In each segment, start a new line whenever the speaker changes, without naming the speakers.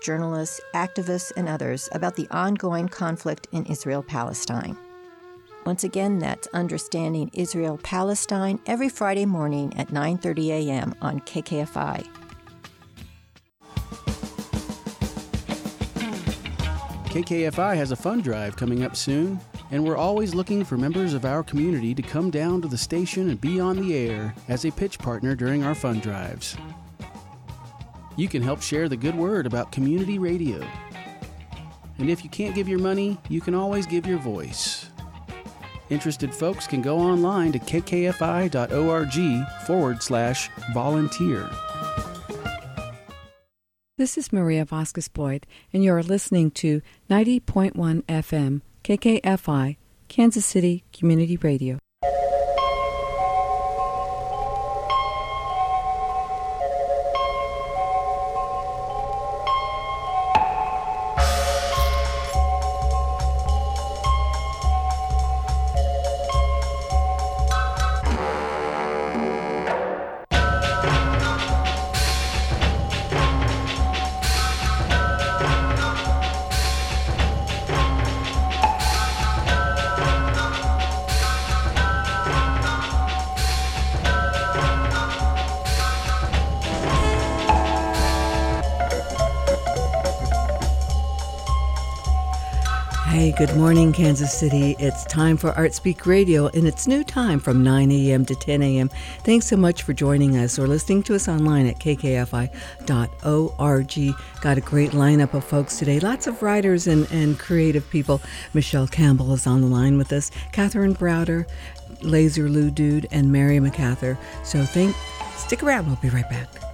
journalists, activists, and others about the ongoing conflict in Israel Palestine. Once again, that's Understanding Israel Palestine every Friday morning at 9:30 a.m. on KKFI.
KKFI has a fund drive coming up soon, and we're always looking for members of our community to come down to the station and be on the air as a pitch partner during our fund drives. You can help share the good word about community radio. And if you can't give your money, you can always give your voice. Interested folks can go online to kkfi.org forward slash volunteer.
This is Maria Vasquez Boyd, and you're listening to 90.1 FM, KKFI, Kansas City Community Radio. Kansas City. It's time for Artspeak Radio, and it's new time from 9 a.m. to 10 a.m. Thanks so much for joining us or listening to us online at kkfi.org. Got a great lineup of folks today. Lots of writers and, and creative people. Michelle Campbell is on the line with us, Catherine Browder, Laser Lew Dude, and Mary McCarther. So think, stick around. We'll be right back.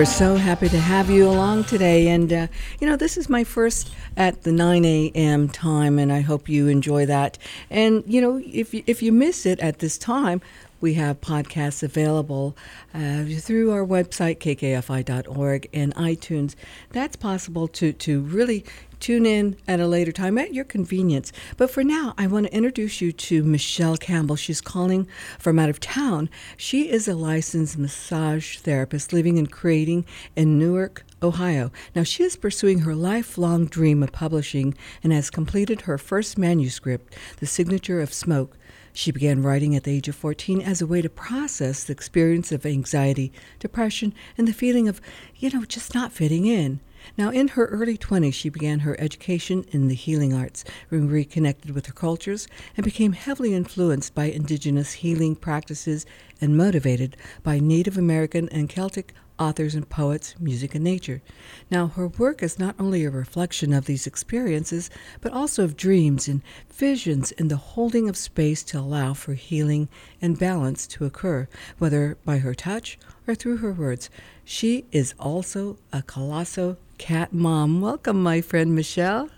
We're so happy to have you along today. And, uh, you know, this is my first at the 9 a.m. time, and I hope you enjoy that. And, you know, if you, if you miss it at this time, we have podcasts available uh, through our website, kkfi.org, and iTunes. That's possible to, to really Tune in at a later time at your convenience. But for now, I want to introduce you to Michelle Campbell. She's calling from out of town. She is a licensed massage therapist living and creating in Newark, Ohio. Now, she is pursuing her lifelong dream of publishing and has completed her first manuscript, The Signature of Smoke. She began writing at the age of 14 as a way to process the experience of anxiety, depression, and the feeling of, you know, just not fitting in. Now, in her early 20s, she began her education in the healing arts, reconnected with her cultures, and became heavily influenced by indigenous healing practices and motivated by Native American and Celtic authors and poets, music, and nature. Now, her work is not only a reflection of these experiences, but also of dreams and visions and the holding of space to allow for healing and balance to occur, whether by her touch or through her words. She is also a colossal cat mom. Welcome, my friend Michelle.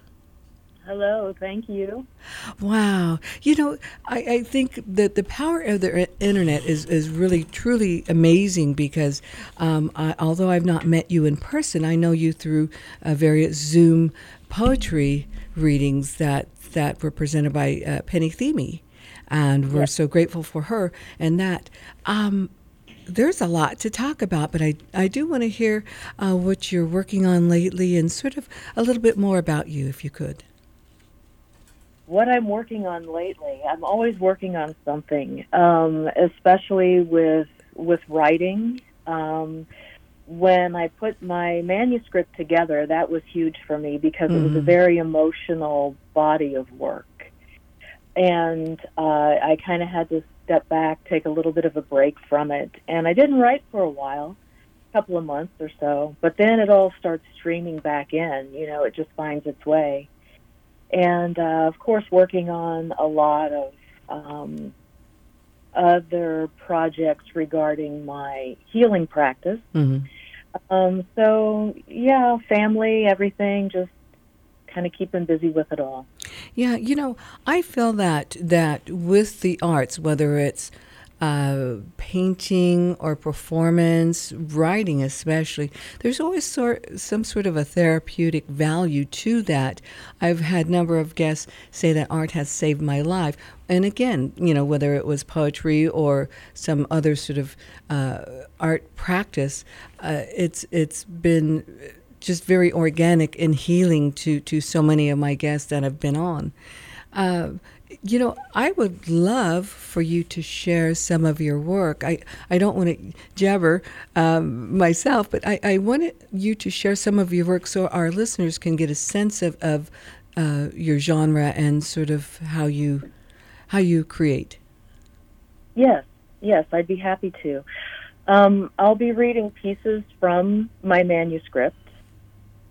Hello, thank you.
Wow. You know, I, I think that the power of the internet is, is really, truly amazing because um, I, although I've not met you in person, I know you through uh, various Zoom poetry readings that, that were presented by uh, Penny Theme. And we're so grateful for her and that. Um, there's a lot to talk about, but I, I do want to hear uh, what you're working on lately and sort of a little bit more about you, if you could.
What I'm working on lately, I'm always working on something, um, especially with with writing. Um, when I put my manuscript together, that was huge for me because mm-hmm. it was a mm-hmm. very emotional body of work, and uh, I kind of had to step back, take a little bit of a break from it. And I didn't write for a while, a couple of months or so, but then it all starts streaming back in. You know, it just finds its way. And uh, of course, working on a lot of um, other projects regarding my healing practice. Mm-hmm. Um, so yeah, family, everything, just kind of keeping busy with it all.
Yeah, you know, I feel that that with the arts, whether it's uh, painting or performance, writing especially, there's always sort, some sort of a therapeutic value to that. I've had a number of guests say that art has saved my life. And again, you know, whether it was poetry or some other sort of uh, art practice, uh, it's it's been just very organic and healing to to so many of my guests that have been on. You know, I would love for you to share some of your work. I, I don't want to jabber um, myself, but I, I wanted you to share some of your work so our listeners can get a sense of, of uh, your genre and sort of how you how you create.
Yes, yes, I'd be happy to. Um, I'll be reading pieces from my manuscript.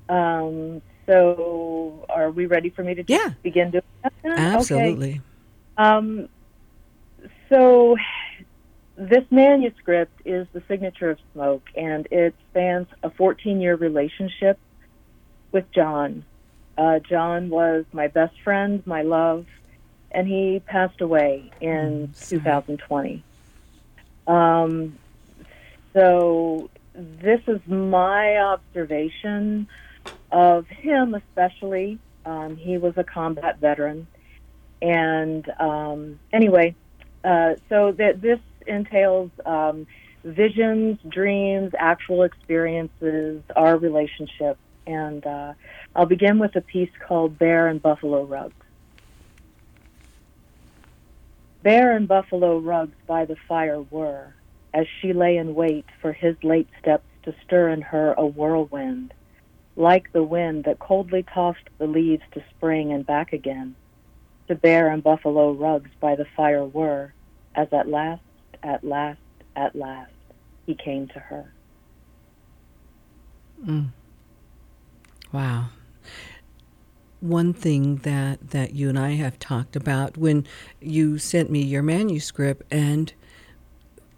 Um, so, are we ready for me to
yeah.
begin doing that?
Absolutely.
Okay. Um, so, this manuscript is the signature of Smoke, and it spans a 14 year relationship with John. Uh, John was my best friend, my love, and he passed away in mm, 2020. Um, so, this is my observation of him, especially. Um, he was a combat veteran. And um, anyway, uh, so that this entails um, visions, dreams, actual experiences, our relationship. And uh, I'll begin with a piece called Bear and Buffalo Rugs. Bear and buffalo rugs by the fire were, as she lay in wait for his late steps to stir in her a whirlwind like the wind that coldly tossed the leaves to spring and back again. The bear and buffalo rugs by the fire were, as at last, at last, at last, he came to her.
Mm. Wow. One thing that, that you and I have talked about when you sent me your manuscript, and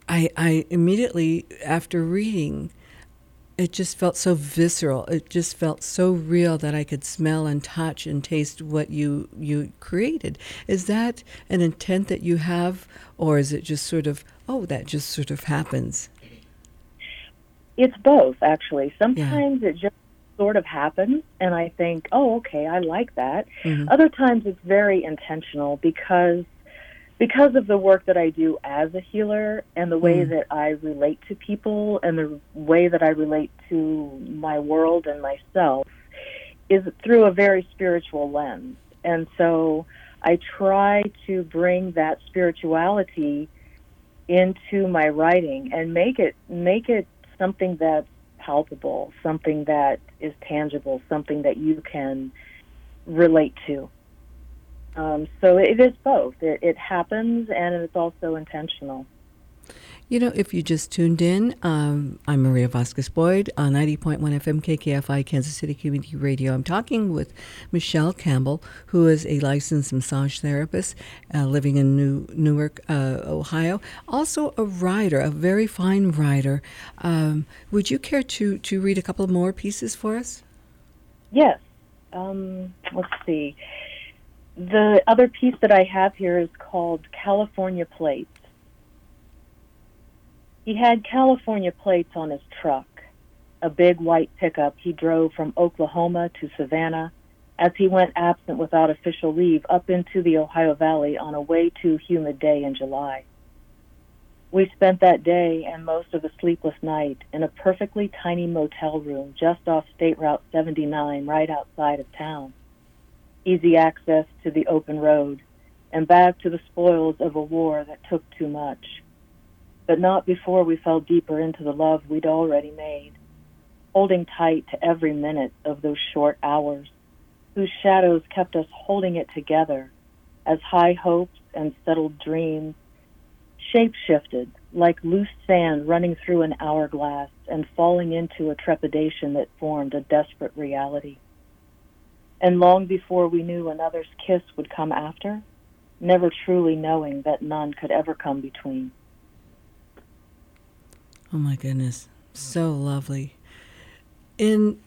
I, I immediately, after reading, it just felt so visceral. It just felt so real that I could smell and touch and taste what you you created. Is that an intent that you have, or is it just sort of oh that just sort of happens?
It's both, actually. Sometimes yeah. it just sort of happens, and I think, oh, okay, I like that. Mm-hmm. Other times it's very intentional because because of the work that I do as a healer and the way mm. that I relate to people and the way that I relate to my world and myself is through a very spiritual lens. And so I try to bring that spirituality into my writing and make it make it something that's palpable, something that is tangible, something that you can relate to. Um, so it is both. It, it, happens and it's also intentional.
You know, if you just tuned in, um, I'm Maria Vasquez Boyd on 90.1 FM KKFI Kansas City Community Radio. I'm talking with Michelle Campbell, who is a licensed massage therapist uh, living in New Newark, uh, Ohio. Also a writer, a very fine writer. Um, would you care to, to read a couple more pieces for us?
Yes. Um, let's see. The other piece that I have here is called California Plates. He had California plates on his truck, a big white pickup he drove from Oklahoma to Savannah as he went absent without official leave up into the Ohio Valley on a way too humid day in July. We spent that day and most of a sleepless night in a perfectly tiny motel room just off State Route 79 right outside of town easy access to the open road, and back to the spoils of a war that took too much. But not before we fell deeper into the love we'd already made, holding tight to every minute of those short hours, whose shadows kept us holding it together as high hopes and settled dreams shape shifted like loose sand running through an hourglass and falling into a trepidation that formed a desperate reality. And long before we knew another's kiss would come after, never truly knowing that none could ever come between.
Oh my goodness. So lovely. in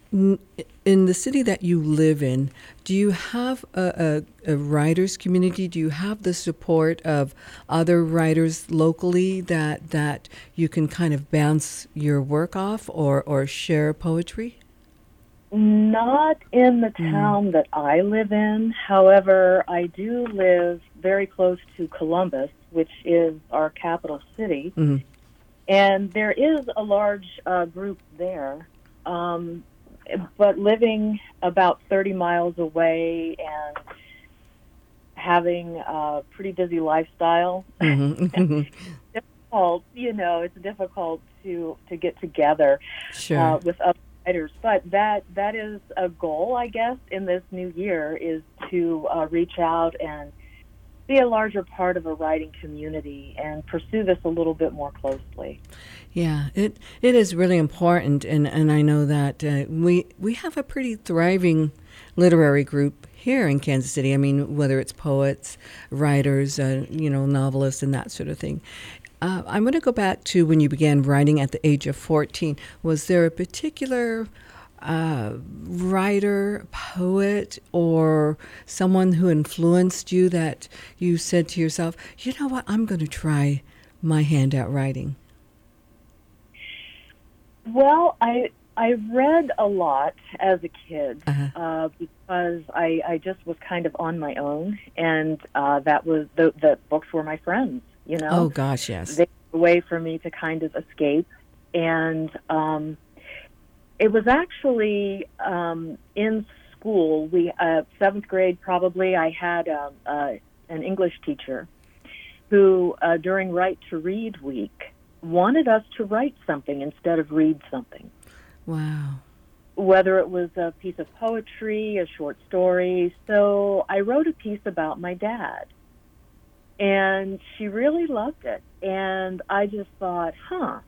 in the city that you live in, do you have a, a, a, writers community? Do you have the support of other writers locally that that you can kind of bounce your work off or, or share poetry?
Not in the mm. town mm. that I live in. However, I do live very close to Columbus, which is our capital city. Mm. And there is a large uh, group there. Um, but living about 30 miles away and having a pretty busy lifestyle, mm-hmm. difficult. You know, it's difficult to to get together
sure. uh,
with other writers. But that that is a goal, I guess, in this new year is to uh, reach out and be a larger part of a writing community and pursue this a little bit more closely.
Yeah, it it is really important, and, and I know that uh, we we have a pretty thriving literary group here in Kansas City. I mean, whether it's poets, writers, uh, you know, novelists, and that sort of thing. Uh, I'm going to go back to when you began writing at the age of 14. Was there a particular uh, writer, poet, or someone who influenced you that you said to yourself, you know what, I'm going to try my hand at writing?
Well, I I read a lot as a kid uh-huh. uh, because I, I just was kind of on my own, and uh, that was the the books were my friends. You know.
Oh gosh, yes.
They were a way for me to kind of escape, and um, it was actually um, in school. We uh, seventh grade probably. I had um, uh, an English teacher who uh, during Write to Read week wanted us to write something instead of read something.
Wow.
Whether it was a piece of poetry, a short story. So I wrote a piece about my dad. And she really loved it. And I just thought, huh,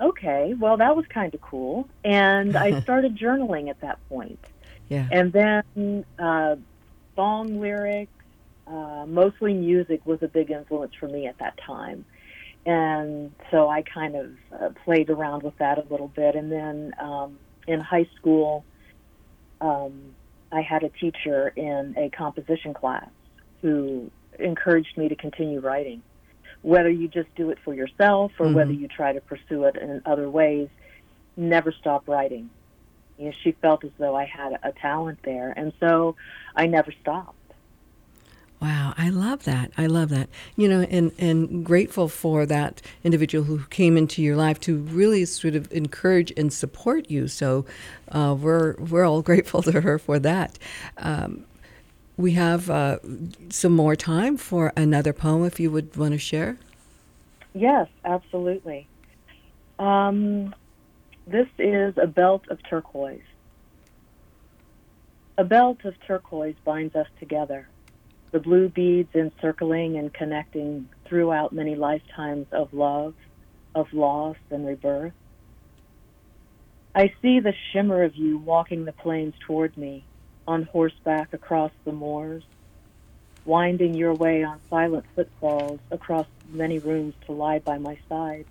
okay, well, that was kind of cool. And I started journaling at that point.
Yeah.
And then uh, song lyrics, uh, mostly music was a big influence for me at that time and so I kind of uh, played around with that a little bit. And then um, in high school, um, I had a teacher in a composition class who encouraged me to continue writing. Whether you just do it for yourself or mm-hmm. whether you try to pursue it in other ways, never stop writing. You know, she felt as though I had a talent there, and so I never stopped.
Wow, I love that. I love that. You know, and and grateful for that individual who came into your life to really sort of encourage and support you. So, uh, we're we're all grateful to her for that. Um, we have uh, some more time for another poem, if you would want to share.
Yes, absolutely. Um, this is a belt of turquoise. A belt of turquoise binds us together the blue beads encircling and connecting throughout many lifetimes of love, of loss and rebirth. I see the shimmer of you walking the plains toward me, on horseback across the moors, winding your way on silent footfalls across many rooms to lie by my side.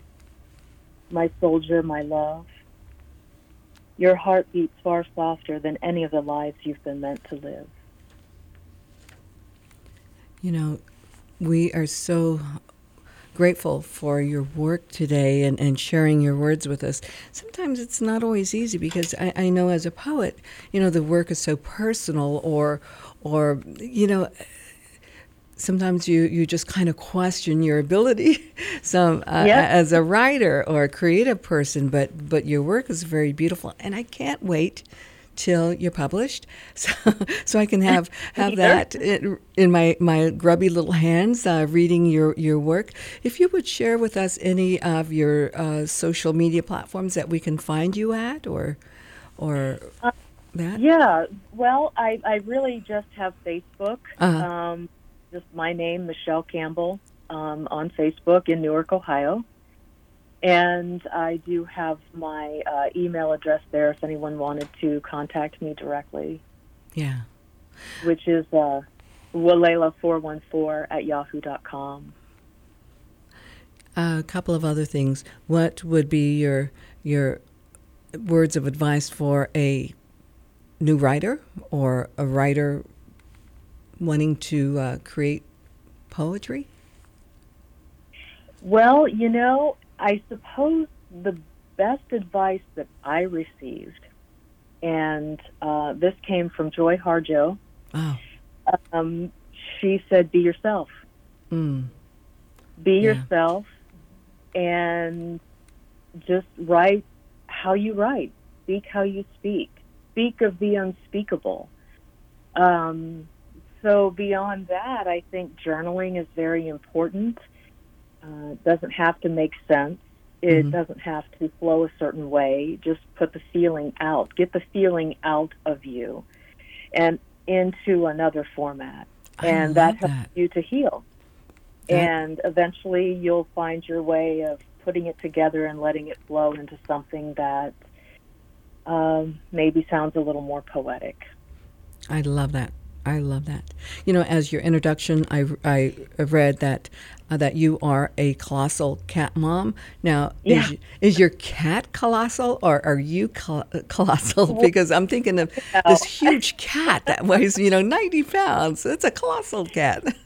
My soldier, my love, your heart beats far softer than any of the lives you've been meant to live.
You know, we are so grateful for your work today and, and sharing your words with us. Sometimes it's not always easy because I, I know as a poet, you know, the work is so personal or or you know sometimes you, you just kind of question your ability some uh, yep. as a writer or a creative person but but your work is very beautiful and I can't wait till you're published, so, so I can have have that in, in, my my grubby little hands uh, reading your your work. If you would share with us any of your uh, social media platforms that we can find you at, or or uh, that.
Yeah, well, I I really just have Facebook. Uh-huh. Um, just my name, Michelle Campbell, um, on Facebook in Newark, Ohio. And I do have my uh, email address there if anyone wanted to contact me directly.
Yeah.
Which is uh, walela414 at yahoo.com.
A couple of other things. What would be your your words of advice for a new writer or a writer wanting to uh, create poetry?
Well, you know, I suppose the best advice that I received, and uh, this came from Joy Harjo.
Oh.
Um, she said, "Be yourself.
Mm.
Be
Yeah.
yourself, and just write how you write. Speak how you speak. Speak of the unspeakable." Um, so beyond that, I think journaling is very important. Uh, it doesn't have to make sense. It
Mhm.
doesn't have to flow a certain way. Just put the feeling out. Get the feeling out of you and into another format.
I
and that helps
that.
you to heal.
That-
and eventually you'll find your way of putting it together and letting it flow into something that um, maybe sounds a little more poetic.
I love that. I love that. You know, as your introduction, I, I read that uh, that you are a colossal cat mom. Now,
Yeah.
is, is your cat colossal or are you col- colossal? Because I'm thinking of this huge cat that weighs, you know, 90 pounds. It's a colossal cat.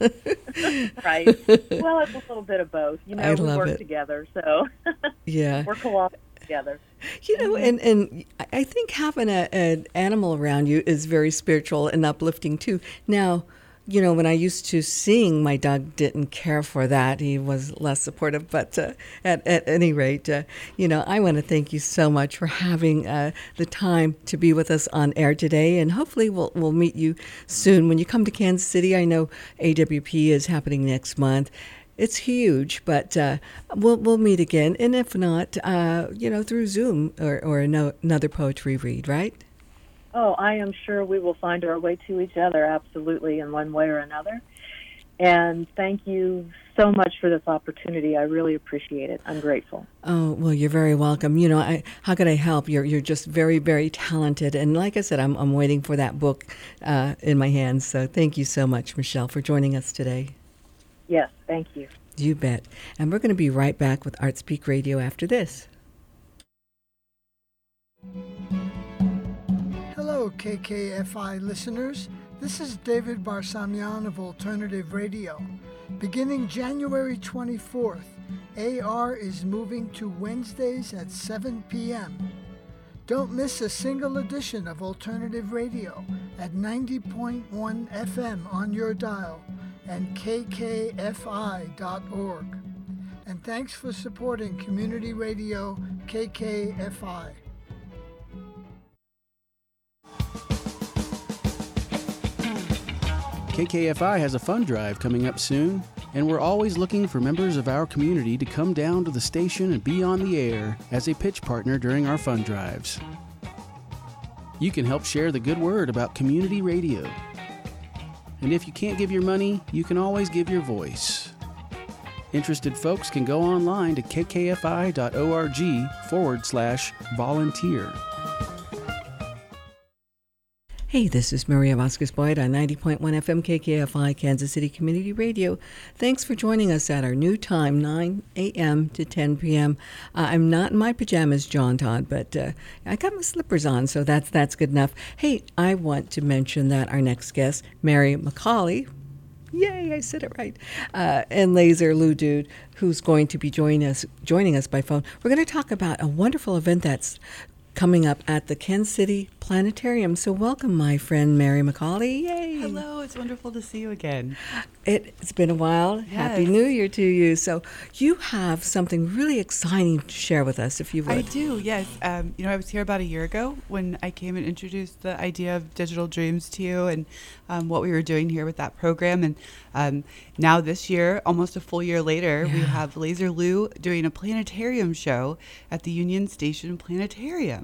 Right. well, it's a little bit of both. You know,
I
we work
it.
together, so
yeah.
we're colossal together.
You know, and, and I- I think having a, an animal around you is very spiritual and uplifting too. Now, you know, when I used to sing, my dog didn't care for that. He was less supportive. But uh, at, at any rate, uh, you know, I want to thank you so much for having uh, the time to be with us on air today. And hopefully we'll, we'll meet you soon. When you come to Kansas City, I know AWP is happening next month. It's huge, but uh, we'll we'll meet again, and if not, uh, you know, through Zoom or or another poetry read, right?
Oh, I am sure we will find our way to each other, absolutely, in one way or another. And thank you so much for this opportunity. I really appreciate it. I'm grateful.
Oh well, you're very welcome. You know, I, how could I help? You're you're just very very talented, and like I said, I'm I'm waiting for that book uh, in my hands. So thank you so much, Michelle, for joining us today.
Yes, thank you.
You bet. And we're going to be right back with Artspeak Radio after this.
Hello, KKFI listeners. This is David Barsamian of Alternative Radio. Beginning January 24th, AR is moving to Wednesdays at 7 p.m. Don't miss a single edition of Alternative Radio at 90.1 FM on your dial and kkfi.org. And thanks for supporting community radio KKFI.
KKFI has a fund drive coming up soon, and we're always looking for members of our community to come down to the station and be on the air as a pitch partner during our fund drives. You can help share the good word about community radio. And if you can't give your money, you can always give your voice. Interested folks can go online to kkfi.org forward slash volunteer.
Hey, this is Maria Vasquez Boyd on 90.1 FM KKFI Kansas City Community Radio. Thanks for joining us at our new time, 9 a.m. to 10 p.m. Uh, I'm not in my pajamas, John Todd, but uh, I got my slippers on, so that's that's good enough. Hey, I want to mention that our next guest, Mary McCauley, Yay, I said it right. Uh, and Laser Lew Dude, who's going to be joining us joining us by phone. We're going to talk about a wonderful event that's coming up at the Kansas City Planetarium. So welcome, my friend Mary McCauley. Yay!
Hello, it's wonderful to see you again.
It, it's been a while. Happy New Year to you. So you have something really exciting to share with us, if you would.
I do, yes. Um, you know, I was here about a year ago when I came and introduced the idea of digital dreams to you and um, what we were doing here with that program. And um, now this year, almost a full year later, we have Laser Lew doing a planetarium show at the Union Station Planetarium.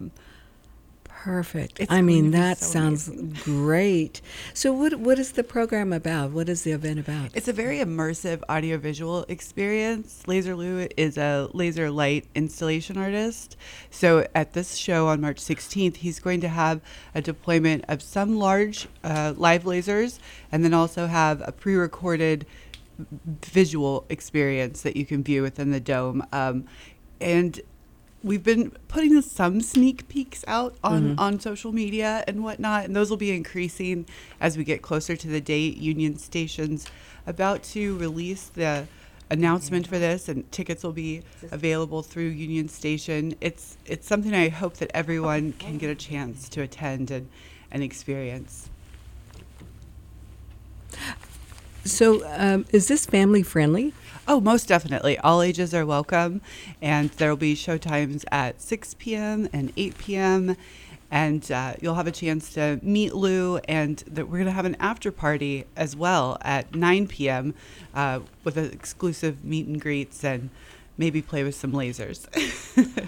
Perfect.
It's
I mean, that
so
sounds
amazing.
great. So, what what is the program about? What is the event about?
It's a very immersive audiovisual experience. Laser Lew is a laser light installation artist. So at this show on March 16th, he's going to have a deployment of some large uh, live lasers and then also have a pre recorded visual experience that you can view within the dome. Um, and we've been putting some sneak peeks out on, mm-hmm. on social media and whatnot, and those will be increasing as we get closer to the date. Union Station's about to release the announcement for this, and tickets will be available through Union Station. It's it's something I hope that everyone can get a chance to attend and, and experience.
So, um, is this family friendly?
Oh, most definitely. All ages are welcome, and there will be show times at 6 p.m. and 8 p.m. And uh, you'll have a chance to meet Lew, and that we're going to have an after party as well at 9 p.m. Uh, with exclusive meet and greets and maybe play with some lasers.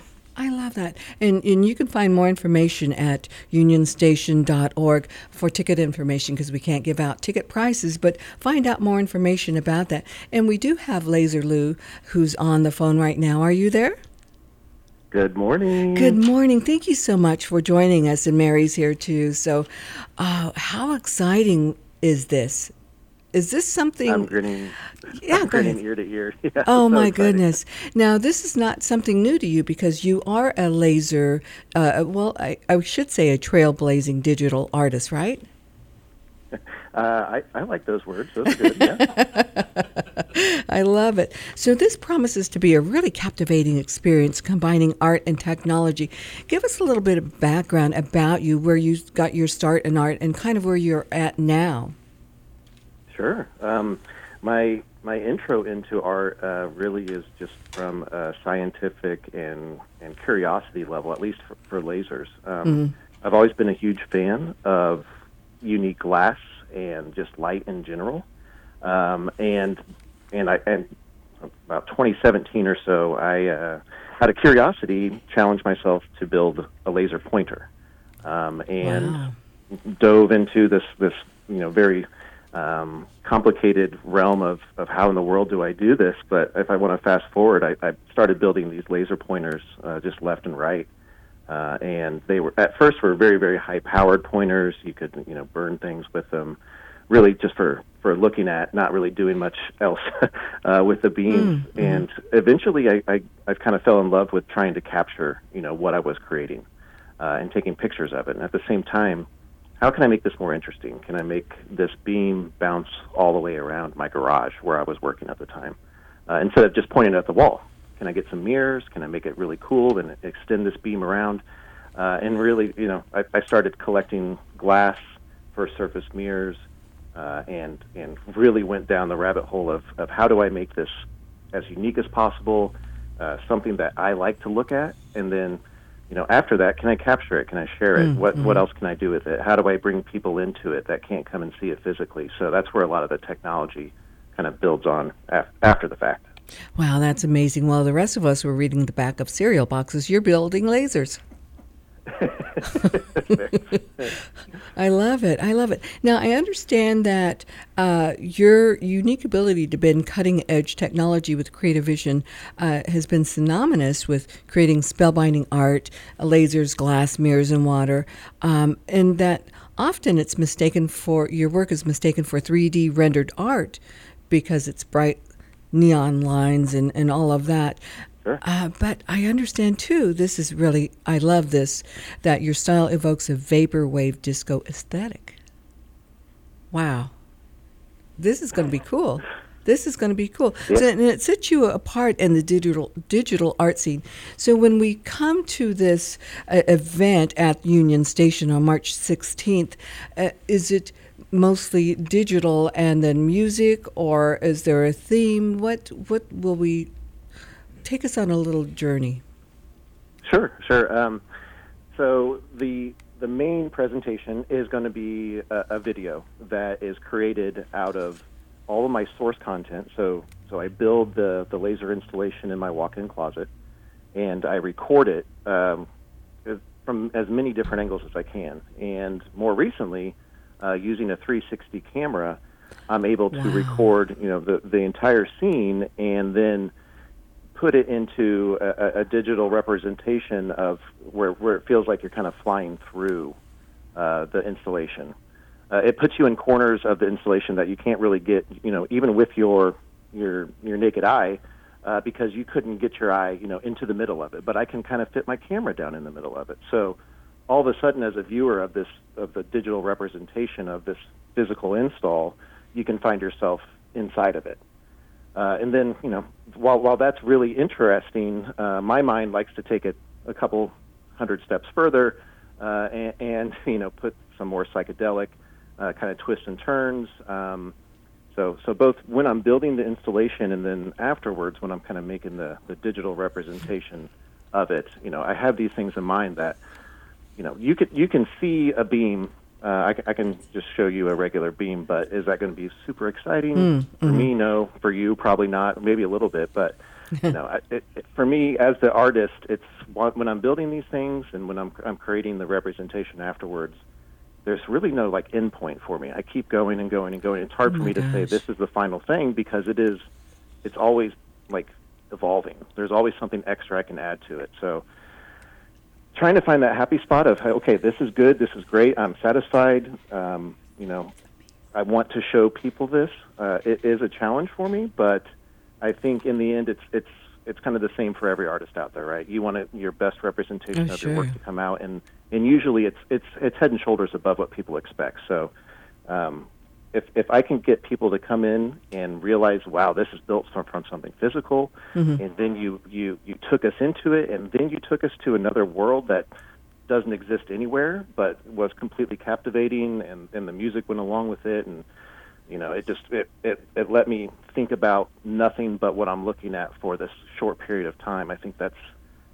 I love that. And, and you can find more information at unionstation.org for ticket information because we can't give out ticket prices, but find out more information about that. And we do have Laser Lew who's on the phone right now. Are you there?
Good morning.
Good morning. Thank you so much for joining us. And Mary's here too. So, uh, how exciting is this? Is this something?
I'm grinning. Yeah, I'm grinning ear to ear. Yeah,
oh so my exciting. goodness! Now this is not something new to you because you are a laser. Uh, well, I, I should say a trailblazing digital artist, right?
Uh, I, I like those words. Those are good. Yeah.
I love it. So this promises to be a really captivating experience, combining art and technology. Give us a little bit of background about you, where you got your start in art, and kind of where you're at now.
Sure. Um, my my intro into art uh, really is just from a scientific and and curiosity level, at least for, for lasers. Um, mm-hmm. I've always been a huge fan of unique glass and just light in general. Um, and and I and about 2017 or so, I uh, out of curiosity challenged myself to build a laser pointer, um, and wow. dove into this this you know very um, complicated realm of, of how in the world do I do this. But if I want to fast forward, I, I started building these laser pointers uh, just left and right. Uh, and they were at first were very very high powered pointers. You could you know burn things with them, really just for for looking at, not really doing much else uh, with the beams. Mm-hmm. And eventually, I, I I kind of fell in love with trying to capture you know what I was creating, uh, and taking pictures of it. And at the same time, how can I make this more interesting? Can I make this beam bounce all the way around my garage where I was working at the time uh, instead of just pointing at the wall? Can I get some mirrors? Can I make it really cool and extend this beam around? Uh, and really, you know, I, I started collecting glass for surface mirrors uh, and and really went down the rabbit hole of, of how do I make this as unique as possible, uh, something that I like to look at, and then you know, after that, can I capture it? Can I share it? Mm-hmm. What what else can I do with it? How do I bring people into it that can't come and see it physically? So that's where a lot of the technology kind of builds on af- after the fact.
Wow, that's amazing. While the rest of us were reading the back of cereal boxes, you're building lasers. I love it. I love it. Now, I understand that uh, your unique ability to bend cutting edge technology with Creative Vision uh, has been synonymous with creating spellbinding art, lasers, glass, mirrors, and water, um, and that often it's mistaken for your work is mistaken for 3D rendered art because it's bright neon lines and, and all of that.
Sure.
Uh, but I understand too, this is really, I love this, that your style evokes a vaporwave disco aesthetic. Wow. This is going to be cool. This is going to be cool. Yeah. So, and it sets you apart in the digital digital art scene. So when we come to this uh, event at Union Station on March 16th, uh, is it mostly digital and then music, or is there a theme? What what will we take us on a little journey.
Sure, sure. Um, so the the main presentation is going to be a, a, video that is created out of all of my source content. So so I build the the laser installation in my walk-in closet, and I record it um, from as many different angles as I can. And more recently, uh, using a 360 camera, I'm able to wow. record you know the the entire scene and then put it into a, a, digital representation of where, where it feels like you're kind of flying through uh, the installation. Uh, it puts you in corners of the installation that you can't really get, you know, even with your your your naked eye. uh, because you couldn't get your eye, you know, into the middle of it. But I can kind of fit my camera down in the middle of it. So all of a sudden, as a viewer of this of the digital representation of this physical install, you can find yourself inside of it. Uh, and then, you know, while while that's really interesting, uh, my mind likes to take it a couple hundred steps further, uh, and, and you know, put some more psychedelic uh, kind of twists and turns. Um, so, so both when I'm building the installation and then afterwards when I'm kind of making the, the digital representation of it, you know, I have these things in mind that, you know, you can you can see a beam. Uh, I, I can just show you a regular beam, but is that going to be super exciting
Mm,
for me? No. For you, probably not. Maybe a little bit, but you know, I- it, it, for me as the artist, it's when I'm building these things and when I'm I'm creating the representation afterwards there's really no like end point for me. I keep going and going and going. It's hard
Oh
for me to say this is the final thing because it is it's always like evolving. There's always something extra I can add to it. So trying to find that happy spot of okay, this is good, this is great, I'm satisfied. Um, you know, I want to show people this. Uh, it is a challenge for me, but I think in the end, it's it's it's kind of the same for every artist out there, right? You want it, your best representation
Oh,
of your work to come out, and and usually it's it's it's head and shoulders above what people expect. So, um, if if I can get people to come in and realize, wow, this is built from, from something physical, mm-hmm. and then you you you took us into it, and then you took us to another world that doesn't exist anywhere, but was completely captivating, and and the music went along with it, and you know, it just it, it it let me think about nothing but what I'm looking at for this short period of time. I think that's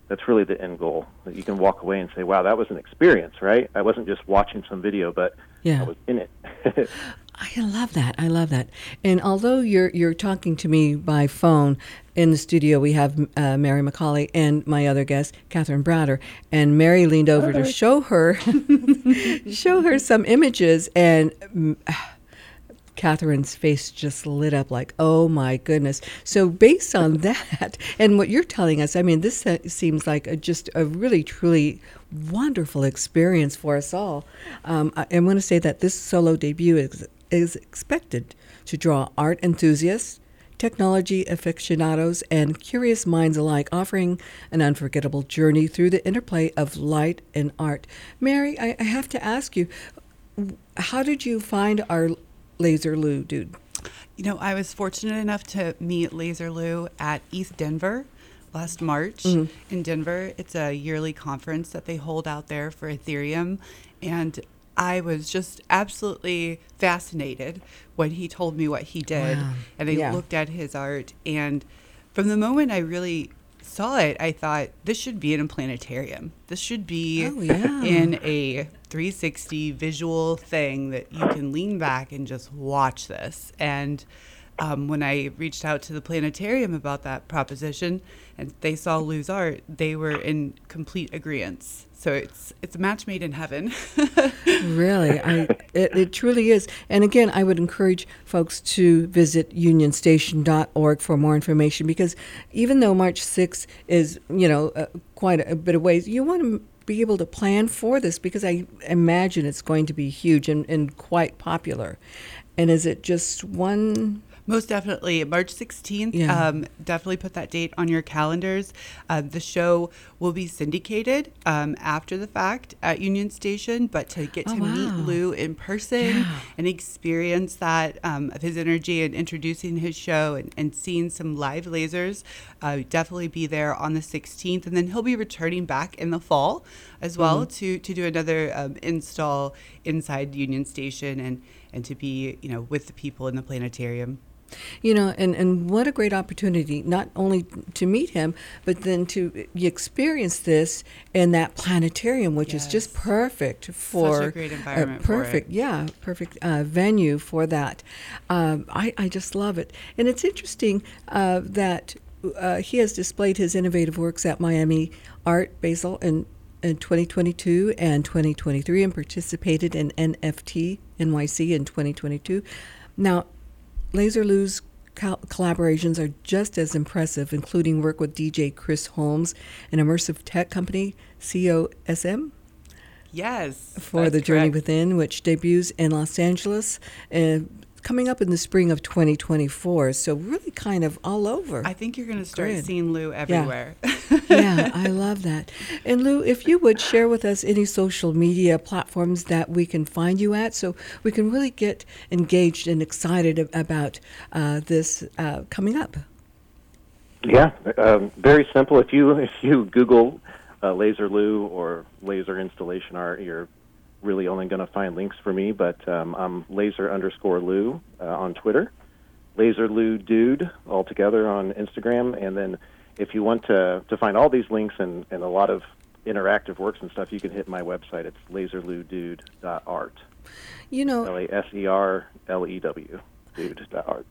that's really the end goal that you can walk away and say, "Wow, that was an experience." Right? I wasn't just watching some video, but
Yeah.
I was in it.
I love that. I love that. And although you're you're talking to me by phone in the studio, we have uh, Mary McCauley and my other guest, Catherine Browder. And Mary leaned over to show her show her some images, and mm, Catherine's face just lit up like, oh my goodness. So, based on that and what you're telling us, I mean, this seems like a, just a really, truly wonderful experience for us all. Um, I, I want to say that this solo debut is, is expected to draw art enthusiasts, technology aficionados, and curious minds alike, offering an unforgettable journey through the interplay of light and art. Mary, I, I have to ask you, how did you find our Laser Lew dude?
You know, I was fortunate enough to meet Laser Lew at ETHDenver last March mm-hmm. in Denver. It's a yearly conference that they hold out there for Ethereum. And I was just absolutely fascinated when he told me what he did.
Wow.
And I
Yeah.
looked at his art. And from the moment I really saw it, I thought, this should be in a planetarium. This should be
Oh, yeah.
in a 360 visual thing that you can lean back and just watch this. And um, when I reached out to the planetarium about that proposition and they saw Lew's art, they were in complete agreement. So it's it's a match made in heaven.
Really, I it, it truly is. And again, I would encourage folks to visit unionstation.org for more information because even though March 6th is, you know, uh, quite a bit of ways, you want to be able to plan for this because I imagine it's going to be huge and, and quite popular. And is it just one
Most definitely. March 16th.
Yeah.
Um, definitely put that date on your calendars. Uh, the show will be syndicated um, after the fact at Union Station, but to get
Oh,
to meet. Lew in person
Yeah.
and experience that um, of his energy and introducing his show and, and seeing some live lasers, uh, definitely be there on the 16th. And then he'll be returning back in the fall as well
Mm-hmm.
to, to do another um, install inside Union Station and, and to be, you know, with the people in the planetarium.
You know, and, and what a great opportunity, not only to meet him, but then to experience this in that planetarium, which is just perfect for
great
a
environment for it.
perfect, yeah, perfect uh, venue for that. Um, I, I just love it. And it's interesting uh, that uh, he has displayed his innovative works at Miami Art Basel in, in 2022 and 2023 and participated in NFT NYC in 2022. Now, Laser Lew's col- collaborations are just as impressive, including work with DJ Chris Holmes, an immersive tech company, COSM,
Yes.
for The Journey
correct.
Within, which debuts in Los Angeles. Uh, coming up in the spring of 2024. So really kind of all over.
I think you're going to start
Good.
seeing Lew everywhere.
yeah, I love that. And Lew, if you would share with us any social media platforms that we can find you at, so we can really get engaged and excited about uh, this uh, coming up.
Yeah, um, very simple. If you if you Google uh, Laser Lew or laser installation art, you're really only going to find links for me. But um, I'm laser underscore Lew uh, on Twitter, Laser Lew Dude all together on Instagram, and then if you want to to find all these links and, and a lot of interactive works and stuff, you can hit my website. It's laserlewdude.art.
You know,
L A S E R L E W dude.art.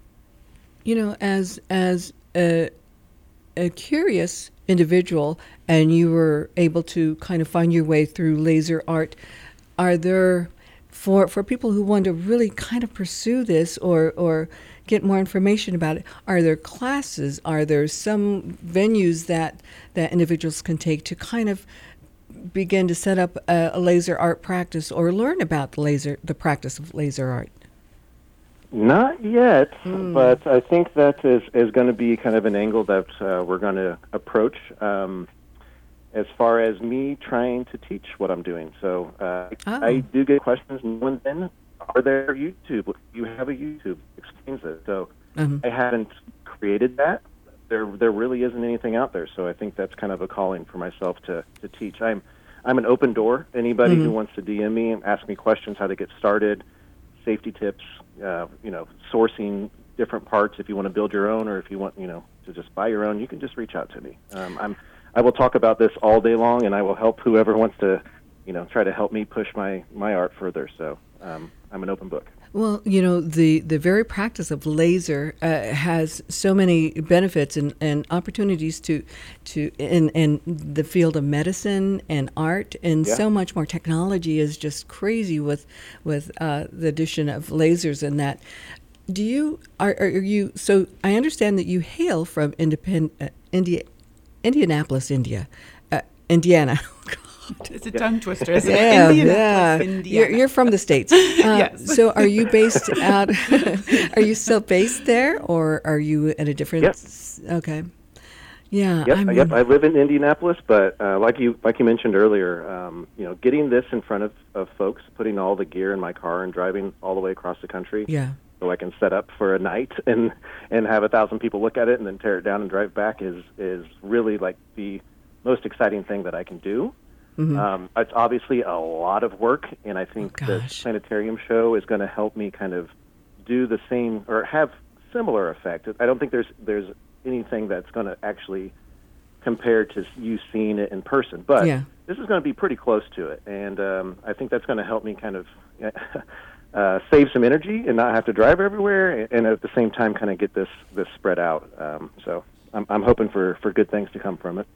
you know, as as a, a curious individual, and you were able to kind of find your way through laser art. Are there for for people who want to really kind of pursue this or or get more information about it? Are there classes? Are there some venues that that individuals can take to kind of begin to set up a, a laser art practice or learn about the laser the practice of laser art?
Not yet, but I think that is, is going to be kind of an angle that uh, we're going to approach um, as far as me trying to teach what I'm doing. So uh,
Oh.
I do get questions now and then. Are there YouTube? You have a YouTube explains it. So
Mhm.
I haven't created that. There, there really isn't anything out there. So I think that's kind of a calling for myself to, to teach. I'm, I'm an open door. Anybody who wants to DM me and ask me questions, how to get started, safety tips, uh, you know, sourcing different parts. If you want to build your own, or if you want, you know, to just buy your own, you can just reach out to me. Um, I'm, I will talk about this all day long, and I will help whoever wants to, you know, try to help me push my my art further. So um, I'm an open book.
Well, you know, the, the very practice of laser uh, has so many benefits and, and opportunities to to in, in the field of medicine and art, and
Yeah.
so much more. Technology is just crazy with with uh, the addition of lasers and that. Do you are, are you? So I understand that you hail from independ, uh, India, Indianapolis, India, uh, Indiana.
It's a tongue twister, isn't
Yeah,
it?
yeah.
Indianapolis,
You're, you're from the states. Uh,
Yes.
So, are you based out? are you still based there, or are you at a different?
Yep.
s- Okay. Yeah.
Yep,
I'm
yep. I live in Indianapolis, but uh, like you like you mentioned earlier, um, you know, getting this in front of, of folks, putting all the gear in my car, and driving all the way across the country.
yeah.
So I can set up for a night and and have a thousand people look at it and then tear it down and drive back is is really like the most exciting thing that I can do. Um, it's obviously a lot of work, and I think
Oh,
the planetarium show is going to help me kind of do the same or have similar effect. I don't think there's there's anything that's going to actually compare to you seeing it in person, but
Yeah.
this is going to be pretty close to it, and um, I think that's going to help me kind of uh, save some energy and not have to drive everywhere, and at the same time, kind of get this this spread out. Um, so I'm, I'm hoping for for good things to come from it.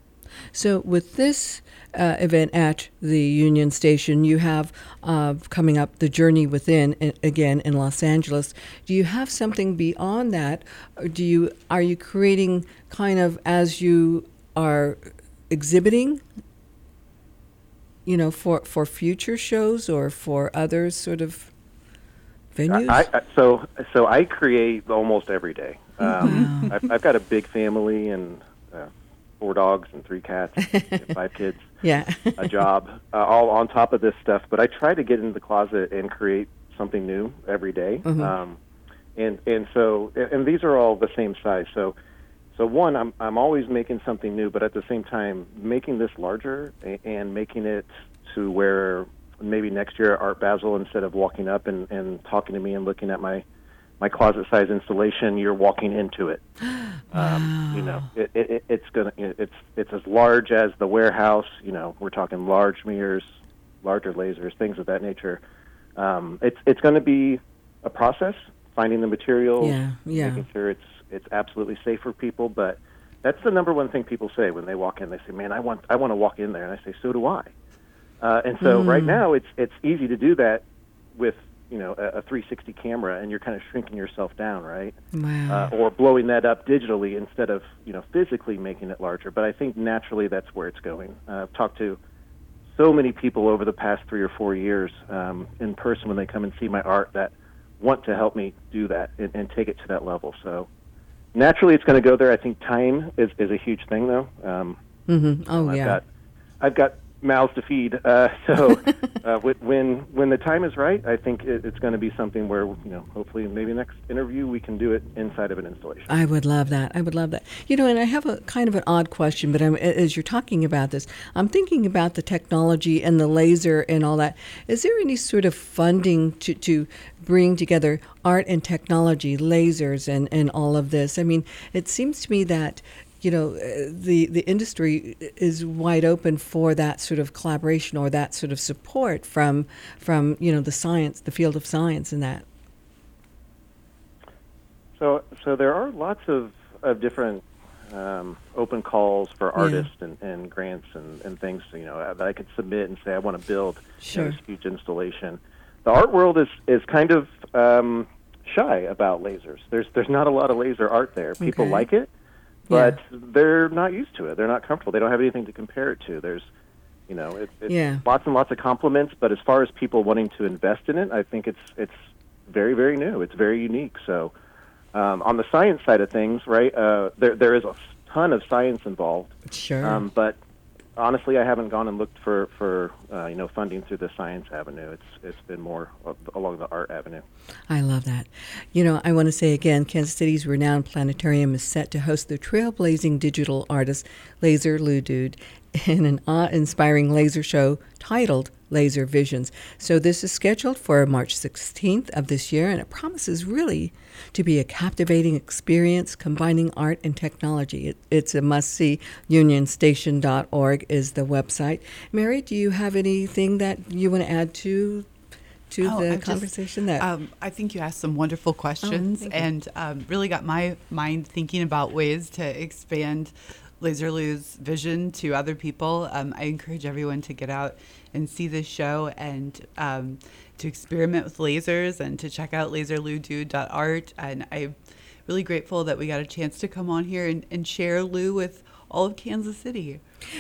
So, with this uh, event at the Union Station, you have uh, coming up the Journey Within again in Los Angeles. Do you have something beyond that? Do you are you creating kind of as you are exhibiting? You know, for for future shows or for other sort of venues.
I, I, so so I create almost every day. Um, I've, I've got a big family and uh, four dogs and three cats, and five kids.
yeah.
a job, uh, all on top of this stuff. But I try to get into the closet and create something new every day. Um, and and so and, and these are all the same size. So so one, I'm I'm always making something new, but at the same time making this larger and, and making it to where maybe next year at Art Basel, instead of walking up and, and talking to me and looking at my my closet size installation, you're walking into it. Um, you know, it, it, it- it's gonna it's it's as large as the warehouse. You know, we're talking large mirrors, larger lasers, things of that nature. Um, it's it's going to be a process finding the material,
Yeah, yeah.
making sure it's it's absolutely safe for people. But that's the number one thing people say when they walk in. They say, "Man, I want I want to walk in there," and I say, "So do I." Uh, and so right now, it's it's easy to do that with you know a, a 360 camera, and you're kind of shrinking yourself down, right?
Wow.
uh, or blowing that up digitally instead of you know physically making it larger. But I think naturally that's where it's going. Uh, I've talked to so many people over the past three or four years um, in person when they come and see my art that want to help me do that and, and take it to that level. So naturally, it's going to go there. I think time is, is a huge thing, though. Um,
Mm-hmm. Oh,
I've
yeah.
got I've got mouths to feed. Uh, so uh, when when the time is right, I think it, it's going to be something where you know hopefully maybe next interview we can do it inside of an installation.
I would love that. I would love that. You know, and I have a kind of an odd question, but I'm, as you're talking about this, I'm thinking about the technology and the laser and all that. Is there any sort of funding to, to bring together art and technology, lasers, and, and all of this? I mean, it seems to me that you know uh, the the industry is wide open for that sort of collaboration or that sort of support from from you know the science, the field of science, and that.
So so there are lots of of different um, open calls for
Yeah.
artists and, and grants and, and things you know that I could submit and say I want to build you know,
Sure.
this huge installation. The art world is is kind of um, shy about lasers. There's there's not a lot of laser art there. People
Okay.
like it,
Yeah.
but they're not used to it. They're not comfortable. They don't have anything to compare it to. There's you know it, it's
Yeah.
lots and lots of compliments, but as far as people wanting to invest in it, I think it's it's very very new. It's very unique. So um, on the science side of things, right? Uh, there there is a ton of science involved,
Sure.
um, but honestly, I haven't gone and looked for for uh, you know funding through the science avenue. It's it's been more along the art avenue.
I love that. You know, I want to say again Kansas City's renowned planetarium is set to host the trailblazing digital artist Laser Lewdude in an awe inspiring laser show titled Laser Visions. So, this is scheduled for March 16th of this year, and it promises really to be a captivating experience combining art and technology. It, it's a must see. UnionStation.org is the website. Mary, do you have anything that you want to add to? To
Oh,
the
just-
conversation that
Um, I think you asked some wonderful questions
thank you.
and um, really got my mind thinking about ways to expand Laser Lew's vision to other people. Um, I encourage everyone to get out and see this show and um, to experiment with lasers and to check out laserlewdude.art. And I'm really grateful that we got a chance to come on here and, and share Lew with all of Kansas City.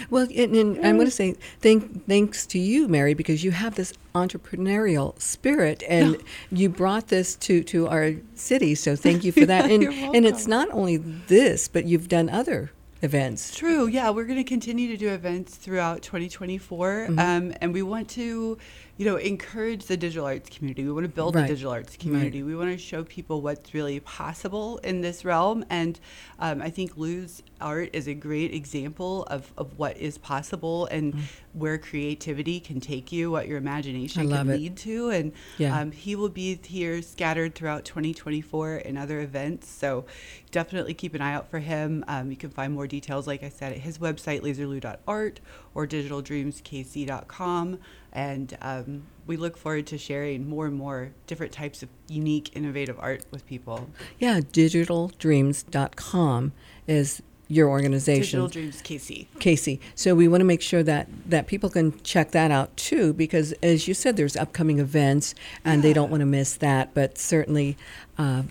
Well, and, and I'm going to say thank, thanks to you, Mary, because you have this entrepreneurial spirit, and you brought this to, to our city. So thank you for that. And and it's not only this, but you've done other events.
True. Yeah, we're going to continue to do events throughout 2024,
Mm-hmm.
um, and we want to, you know, encourage the digital arts community. We want to build
Right.
the digital arts community. We want to show people what's really possible in this realm, and um, I think Lew's art is a great example of, of what is possible and where creativity can take you, what your imagination
Mm.
Can
it.
lead to, and
Yeah.
um, he will be here scattered throughout 2024 in other events. So definitely keep an eye out for him. Um, you can find more details, like I said, at his website, laserloo.art or digitaldreamskc.com. And um, we look forward to sharing more and more different types of unique, innovative art with people.
Yeah, digitaldreams.com is your organization.
Digital Dreams KC.
Casey. So we want to make sure that that people can check that out too, because as you said, there's upcoming events, and they don't want to miss that. But certainly, uh,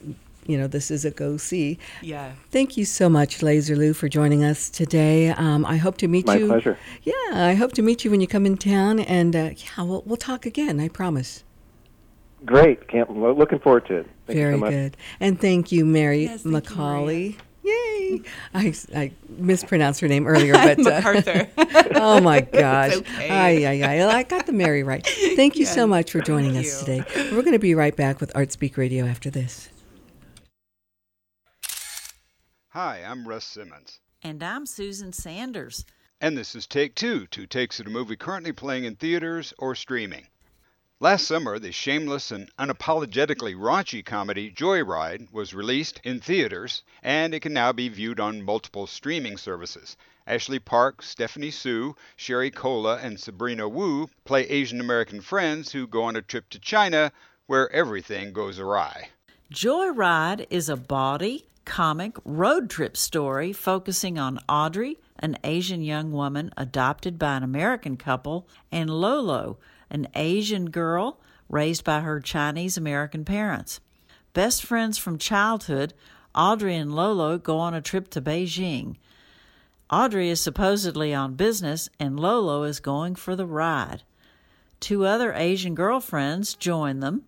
you know, this is a go see.
Yeah.
Thank you so much, Laser Lew, for joining us today. Um, I hope to meet
My
you.
My pleasure.
Yeah, I hope to meet you when you come in town, and uh, yeah, we'll we'll talk again. I promise.
Great. Can't looking forward to it. Thank
Very
you so much.
good. And thank you, Mary
Yes, thank you,
Macaulay. Yay! I, I mispronounced her name earlier, but uh,
MacArthur.
oh my gosh!
okay.
Ay, ay, ay. I got the Mary right. Thank you so much for joining
thank
us
you.
today. We're going to be right back with Artspeak Radio after this.
Hi, I'm Russ Simmons.
And I'm Susan Sanders.
And this is Take Two, two takes at a movie currently playing in theaters or streaming. Last summer, the shameless and unapologetically raunchy comedy Joyride was released in theaters, and it can now be viewed on multiple streaming services. Ashley Park, Stephanie Hsu, Sherry Cola, and Sabrina Wu play Asian American friends who go on a trip to China where everything goes awry.
Joyride is a bawdy, comic road trip story focusing on Audrey, an Asian young woman adopted by an American couple, and Lolo, an Asian girl raised by her Chinese American parents. Best friends from childhood, Audrey and Lolo go on a trip to Beijing. Audrey is supposedly on business, and Lolo is going for the ride. Two other Asian girlfriends join them,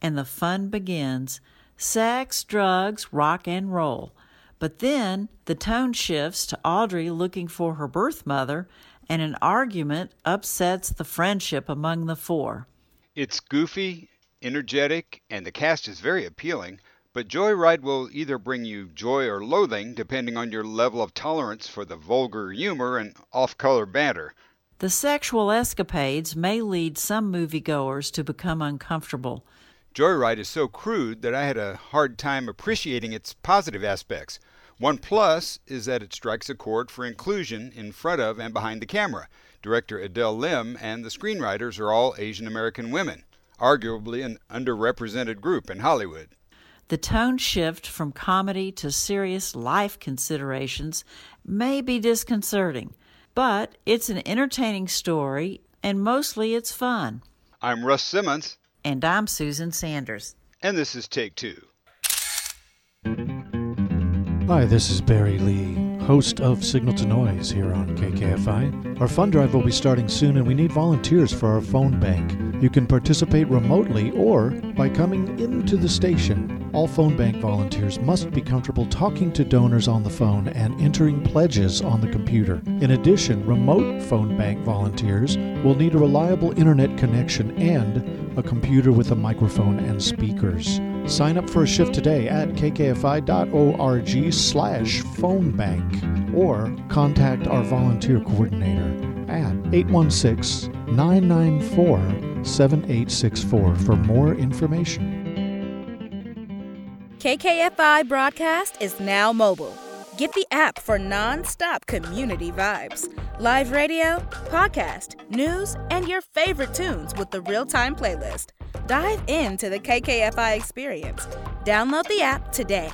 and the fun begins sex, drugs, rock and roll. But then the tone shifts to Audrey looking for her birth mother, and an argument upsets the friendship among the four.
It's goofy, energetic, and the cast is very appealing, but Joyride will either bring you joy or loathing depending on your level of tolerance for the vulgar humor and off color banter.
The sexual escapades may lead some moviegoers to become uncomfortable.
Joyride is so crude that I had a hard time appreciating its positive aspects. One plus is that it strikes a chord for inclusion in front of and behind the camera. Director Adele Lim and the screenwriters are all Asian American women, arguably an underrepresented group in Hollywood.
The tone shift from comedy to serious life considerations may be disconcerting, but it's an entertaining story and mostly it's fun.
I'm Russ Simmons.
And I'm Susan Sanders.
And this is Take Two.
Hi, this is Barry Lee, host of Signal to Noise here on KKFI. Our fund drive will be starting soon, and we need volunteers for our phone bank. You can participate remotely or by coming into the station. All phone bank volunteers must be comfortable talking to donors on the phone and entering pledges on the computer. In addition, remote phone bank volunteers will need a reliable internet connection and a computer with a microphone and speakers. Sign up for a shift today at kkfi.org slash phonebank or contact our volunteer coordinator at 816-994-7864 for more information.
KKFI Broadcast is now mobile. Get the app for non-stop community vibes. Live radio, podcast, news, and your favorite tunes with the real-time playlist. Dive into the KKFI experience. Download the app today.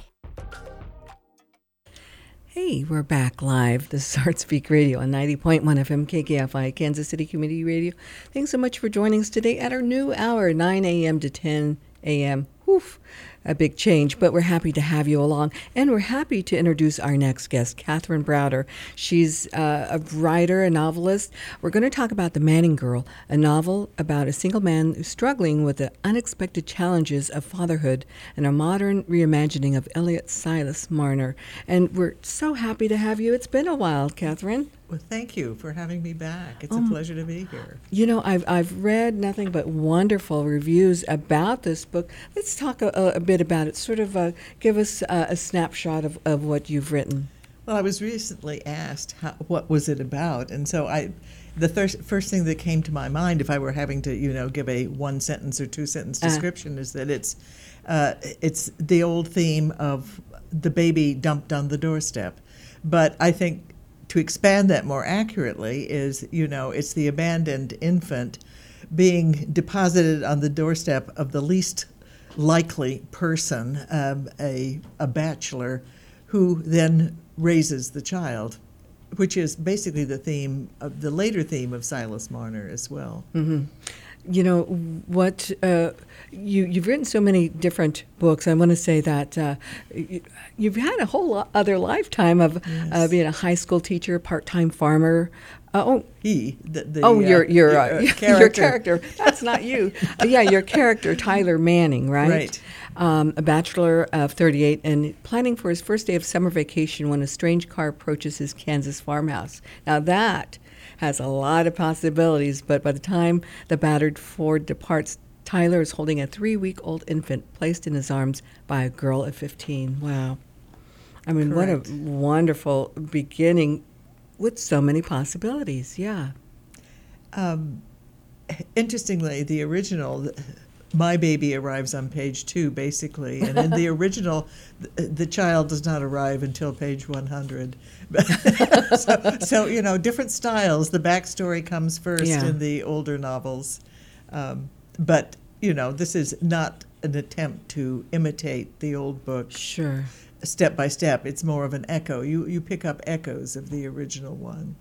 Hey, we're back live. This is Artspeak Radio on 90.1 FM KKFI, Kansas City Community Radio. Thanks so much for joining us today at our new hour, 9 a.m. to 10 a.m. Woof a big change, but we're happy to have you along. And we're happy to introduce our next guest, Catherine Browder. She's uh, a writer, a novelist. We're going to talk about The Manning Girl, a novel about a single man struggling with the unexpected challenges of fatherhood and a modern reimagining of Eliot Silas Marner. And we're so happy to have you. It's been a while, Catherine.
Well, thank you for having me back. It's um, a pleasure to be here.
You know, I've, I've read nothing but wonderful reviews about this book. Let's talk a, a bit about it. Sort of uh, give us uh, a snapshot of, of what you've written.
Well, I was recently asked how, what was it about, and so I, the thir- first thing that came to my mind, if I were having to, you know, give a one sentence or two sentence uh. description, uh. is that it's, uh, it's the old theme of the baby dumped on the doorstep, but I think to expand that more accurately is, you know, it's the abandoned infant being deposited on the doorstep of the least likely person, um, a, a bachelor, who then raises the child, which is basically the theme of the later theme of Silas Marner as well.
Mm-hmm you know what uh, you you've written so many different books. I want to say that uh, you, have had a whole other lifetime of yes. uh, being a high school teacher, part time farmer. Uh, oh,
he. The, the,
oh, your your character. your character. That's not you. yeah, your character, Tyler Manning, right?
Right.
Um, a bachelor of 38 and planning for his first day of summer vacation when a strange car approaches his Kansas farmhouse. Now that has a lot of possibilities, but by the time the battered Ford departs, Tyler is holding a three week old infant placed in his arms by a girl of 15. Wow. I mean, Correct. what a wonderful beginning with so many possibilities. Yeah.
Um, interestingly, the original, my baby arrives on page two, basically. And in the original, the, the, child does not arrive until page 100. so, so, you know, different styles. The backstory comes first yeah. in the older novels. Um, but, you know, this is not an attempt to imitate the old book.
Sure.
Step by step. It's more of an echo. You, you pick up echoes of the original one.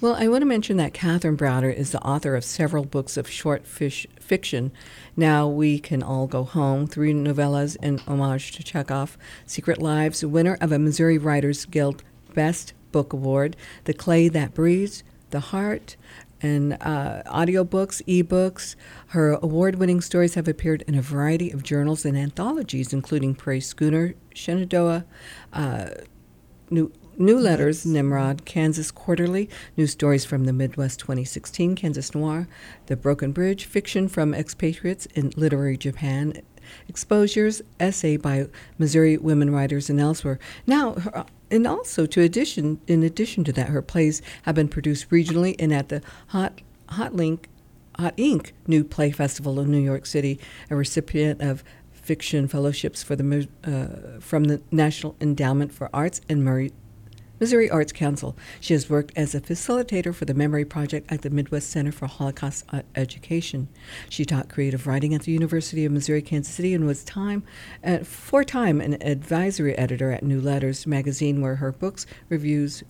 Well, I want to mention that Catherine Browder is the author of several books of short fish fiction. Now We Can All Go Home, three novellas in homage to Chekhov, Secret Lives, winner of a Missouri Writers Guild Best Book Award, The Clay That Breathes, The Heart, and uh, audiobooks, ebooks. Her award winning stories have appeared in a variety of journals and anthologies, including Prairie Schooner, Shenandoah, uh, New, New Letters, Nimrod, Kansas Quarterly, New Stories from the Midwest 2016, Kansas Noir, The Broken Bridge, Fiction from Expatriates in Literary Japan, Exposures, Essay by Missouri Women Writers and Elsewhere. Now, her, and also to addition, in addition to that, her plays have been produced regionally and at the Hot Hot Link, Hot Ink New Play Festival in New York City, a recipient of fiction fellowships for the uh, from the National Endowment for Arts and Murray Missouri Arts Council. She has worked as a facilitator for the Memory Project at the Midwest Center for Holocaust uh, Education. She taught creative writing at the University of Missouri Kansas City and was time uh, four-time an advisory editor at New Letters magazine, where her books reviews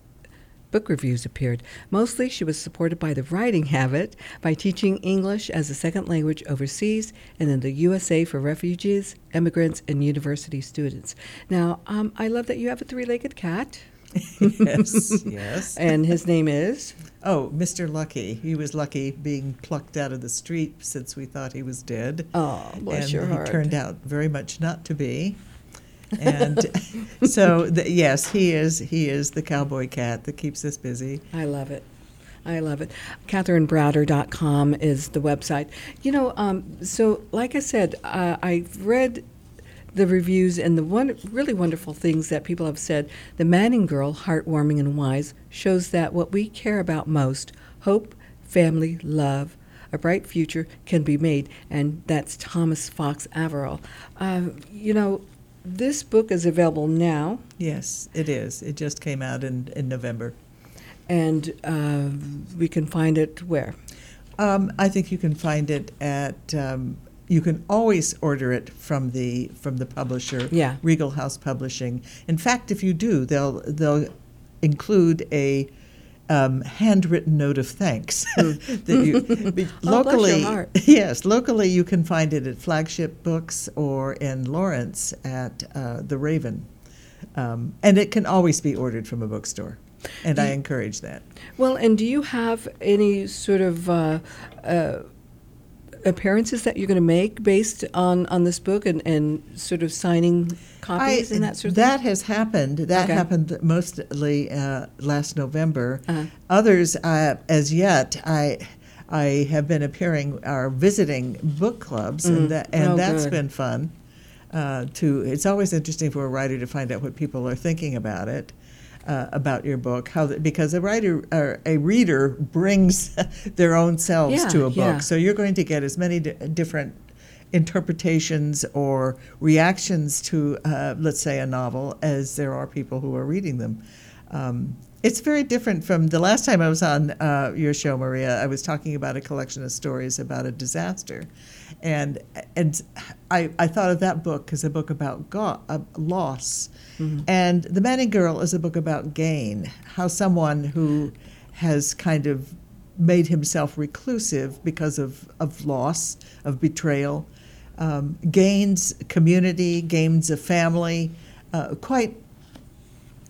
book reviews appeared. Mostly, she was supported by the writing habit by teaching English as a second language overseas and in the USA for refugees, immigrants, and university students. Now, um, I love that you have a three legged cat.
Yes, yes.
And his name is?
Oh, Mr. Lucky. He was lucky being plucked out of the street since we thought he was dead.
Oh, bless
and
your
he turned out very much not to be. And so, the, yes, he is. He is the cowboy cat that keeps us busy.
I love it. I love it. CatherineBrowder.com is the website. You know, um, so like I said, uh, I've read the reviews and the one really wonderful things that people have said. The Manning Girl, heartwarming and wise, shows that what we care about most hope, family, love, a bright future can be made. And that's Thomas Fox Averill. Uh, you know, this book is available now.
Yes, it is. It just came out in, in November.
And uh, we can find it where?
Um, I think you can find it at um, you can always order it from the from the publisher,
yeah.
Regal House Publishing. In fact, if you do, they'll they'll include a um, handwritten note of thanks. that you,
oh,
locally, yes, locally you can find it at Flagship Books or in Lawrence at uh, the Raven, um, and it can always be ordered from a bookstore. And I encourage that.
Well, and do you have any sort of uh, uh, appearances that you're going to make based on, on this book and, and sort of signing copies
I,
and that sort of
that
thing?
has happened. That
Okay.
happened mostly uh, last November.
Uh-huh.
Others, uh, as yet, I I have been appearing or visiting book clubs,
Mm.
and that and
Oh,
that's
good.
been fun. Uh, to it's always interesting for a writer to find out what people are thinking about it. Uh, about your book, how the, because a writer or a reader brings their own selves
Yeah,
to a book,
yeah.
so you're going to get as many di- different interpretations or reactions to, uh, let's say, a novel as there are people who are reading them. Um, it's very different from the last time I was on uh, your show, Maria. I was talking about a collection of stories about a disaster, and and I, I thought of that book as a book about go- uh, loss, and The Manning Girl is a book about gain. How someone who has kind of made himself reclusive because of, of loss, of betrayal, um, gains community, gains a family, uh, quite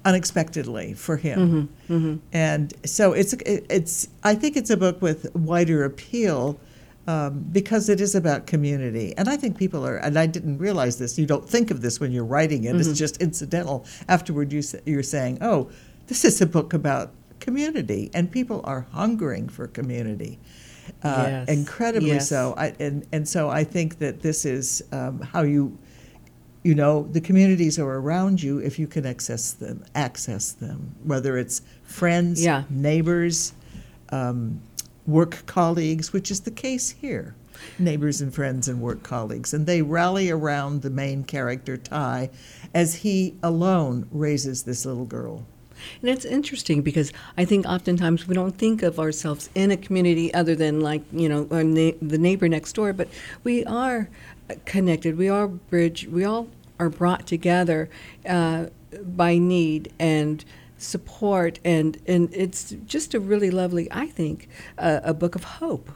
unexpectedly for him.
Mm-hmm.
And so it's it's I think it's a book with wider appeal um, because it is about community. And I think people are, and I didn't realize this. You don't think of this when you're writing it.
Mhm.
It's just incidental. Afterward, you you're saying, "Oh, this is a book about community," and people are hungering for community. Uh,
Yes.
Incredibly
Yes.
so. I, and and so I think that this is um, how you you know the communities are around you if you can access them access them whether it's friends
Yeah.
neighbors um, work colleagues which is the case here neighbors and friends and work colleagues and they rally around the main character ty as he alone raises this little girl
And it's interesting because I think oftentimes we don't think of ourselves in a community other than like, you know, na- the neighbor next door, but we are connected. We are bridge. We all are brought together uh, by need and support. And, and it's just a really lovely, I think, uh, a book of hope.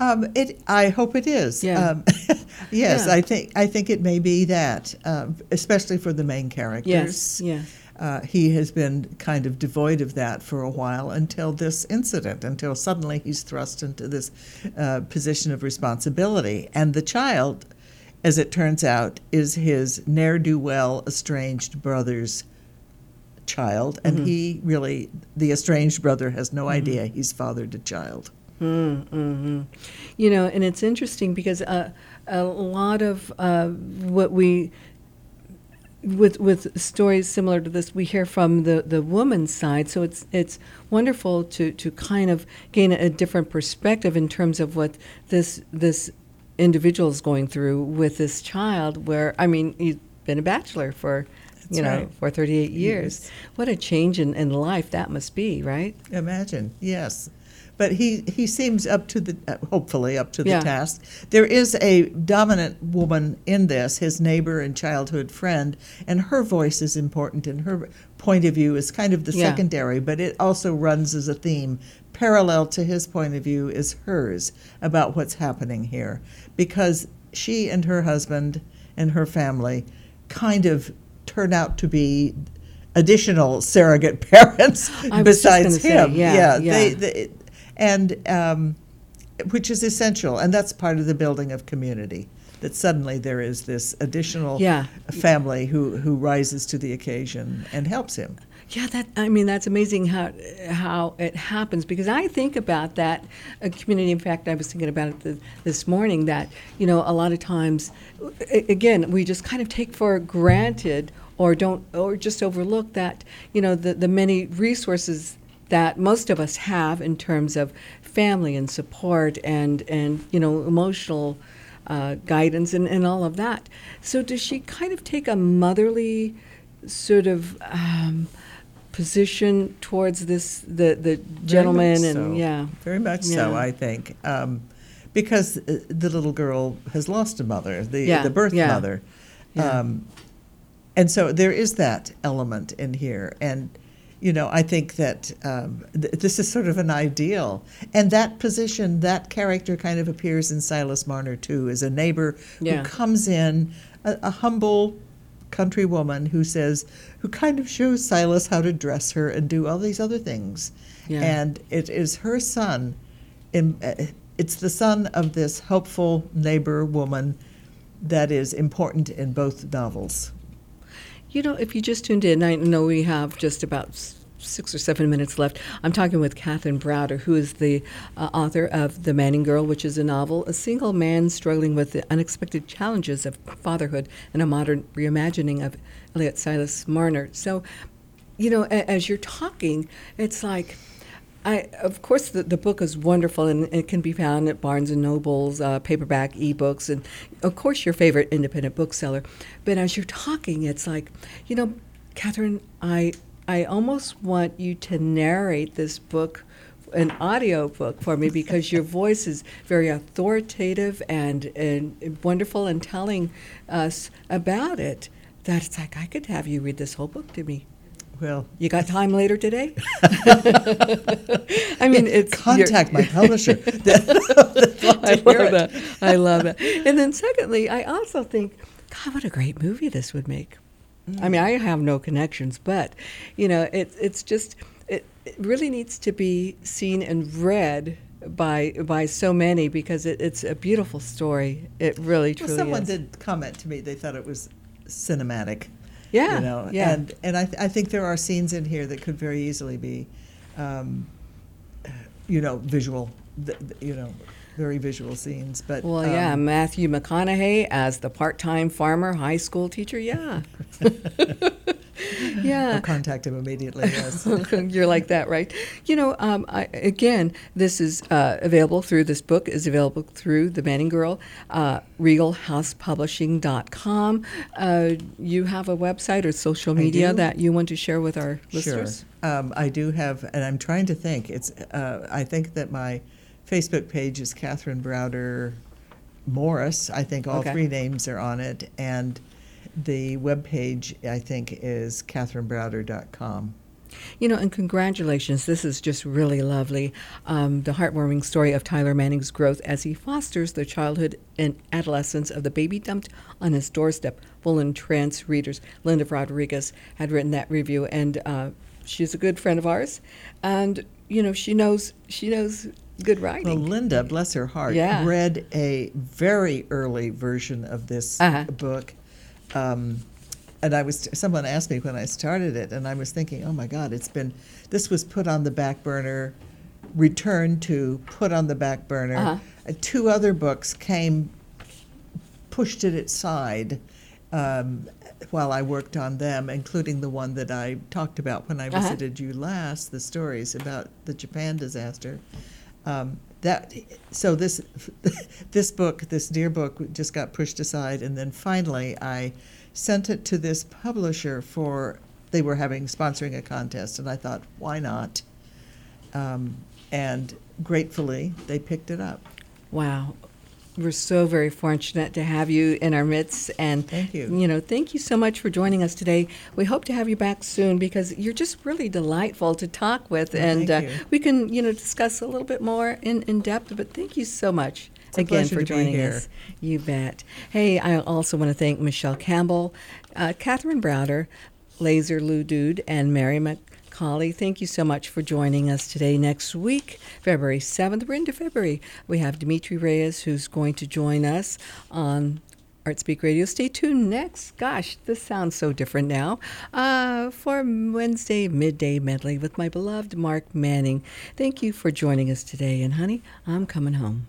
Um, it. I hope it is.
Yeah.
Um, yes,
Yeah.
I think. I think it may be that, um, especially for the main characters.
Yes, yes.
uh, he has been kind of devoid of that for a while until this incident, until suddenly he's thrust into this uh, position of responsibility. And the child, as it turns out, is his ne'er do well estranged brother's child. And
Mhm.
he really, the estranged brother, has no idea he's fathered a child.
Mm-hmm. You know, and it's interesting because uh, a lot of uh, what we with with stories similar to this we hear from the the woman's side so it's it's wonderful to to kind of gain a different perspective in terms of what this this individual is going through with this child where i mean he's been a bachelor for you
That's
know
right.
for 38 years
Yes.
what a change in, in life that must be right
Imagine, yes. But he, he seems up to the, uh, hopefully up to the
Yeah.
task. There is a dominant woman in this, his neighbor and childhood friend, and her voice is important, and her point of view is kind of the
Yeah.
secondary, but it also runs as a theme. Parallel to his point of view is hers about what's happening here, because she and her husband and her family kind of turn out to be additional surrogate parents
I was just
besides
gonna say,
him.
yeah, yeah.
They, they, and um, which is essential, and that's part of the building of community. That suddenly there is this additional
Yeah.
family who who rises to the occasion and helps him.
Yeah, that I mean that's amazing how how it happens because I think about that uh, community. In fact, I was thinking about it th- this morning that you know a lot of times, again, we just kind of take for granted or don't or just overlook that you know the the many resources that most of us have in terms of family and support and and you know emotional uh, guidance and, and all of that. So does she kind of take a motherly sort of um, position towards this the the gentleman and
so.
yeah
very much so.
Yeah.
I think um, because uh, the little girl has lost a mother, the
Yeah,
the birth
yeah.
mother,
Yeah.
um, and so there is that element in here, and you know I think that um, th- this is sort of an ideal, and that position, that character, kind of appears in Silas Marner too, as a neighbor
Yeah.
who comes in, a, a humble country woman who says, who kind of shows Silas how to dress her and do all these other things.
Yeah.
And it is her son, uh, it's the son of this helpful neighbor woman that is important in both novels.
You know, if you just tuned in, I know we have just about six or seven minutes left. I'm talking with Catherine Browder, who is the uh, author of The Manning Girl, which is a novel, a single man struggling with the unexpected challenges of fatherhood and a modern reimagining of Eliot Silas Marner. So, you know, a- as you're talking, it's like, I, of course, the, the book is wonderful and it can be found at Barnes and Noble's, uh, paperback, ebooks, and of course your favorite independent bookseller. But as you're talking, it's like, you know, Catherine, I I almost want you to narrate this book, an audio book for me, because your voice is very authoritative and and wonderful and telling us about it. That it's like I could have you read this whole book to me.
Well,
You got time later today? I mean, it's
Contact my publisher.
I love that. I love it. And then, secondly, I also think, God, what a great movie this would make. I mean, I have no connections, but you know, it, it's just it, it really needs to be seen and read by by so many because it, it's a beautiful story. It really,
Well,
truly
someone
is.
did comment to me; they thought it was cinematic.
Yeah,
you know,
yeah.
and and I, th- I think there are scenes in here that could very easily be, um, you know, visual, th- th- you know, very visual scenes. But
Well, yeah,
um,
Matthew McConaughey as the part-time farmer, high school teacher. Yeah, yeah.
I'll contact him immediately. Yes.
You're like that, right? You know, um, I, again, this is uh, available through this book is available through the Manning Girl, uh, RegalHousePublishing.com. Uh, you have a website or social media that you want to share with our listeners?
Sure. Um, I do have, and I'm trying to think. It's. Uh, I think that my Facebook page is Catherine Browder Morris. I think all
Okay.
three names are on it, and the web page I think is catherinebrowder.com.
You know, and congratulations. This is just really lovely. Um, the heartwarming story of Tyler Manning's growth as he fosters the childhood and adolescence of the baby dumped on his doorstep will entrance readers. Linda Rodriguez had written that review, and uh, she's a good friend of ours. And, you know, she knows, she knows good writing.
Well, Linda, bless her heart,
Yeah.
read a very early version of this
Uh-huh.
book. Um, and I was someone asked me when I started it, and I was thinking, oh my God, it's been this was put on the back burner, returned to, put on the back burner.
Uh-huh.
Uh, two other books came, pushed it aside. Um, while I worked on them, including the one that I talked about when I
Uh-huh.
visited you last, the stories about the Japan disaster. Um, that so this this book, this dear book, just got pushed aside, and then finally I sent it to this publisher for they were having sponsoring a contest, and I thought, why not? Um, and gratefully, they picked it up.
Wow. We're so very fortunate to have you in our midst. And
Thank you.
You know, thank you so much for joining us today. We hope to have you back soon because you're just really delightful to talk with.
Well,
and uh, we can, you know, discuss a little bit more in, in depth. But thank you so much
a
again for joining
here.
us. You bet. Hey, I also want to thank Michelle Campbell, uh, Catherine Browder, Laser Lew Dude, and Mary McCauley. Thank you so much for joining us today. Next week, February 7th, we're into February. We have Dimitri Reyes who's going to join us on Artspeak Radio. Stay tuned next. Gosh, this sounds so different now. Uh, for Wednesday midday medley with my beloved Mark Manning. Thank you for joining us today. And honey, I'm coming home.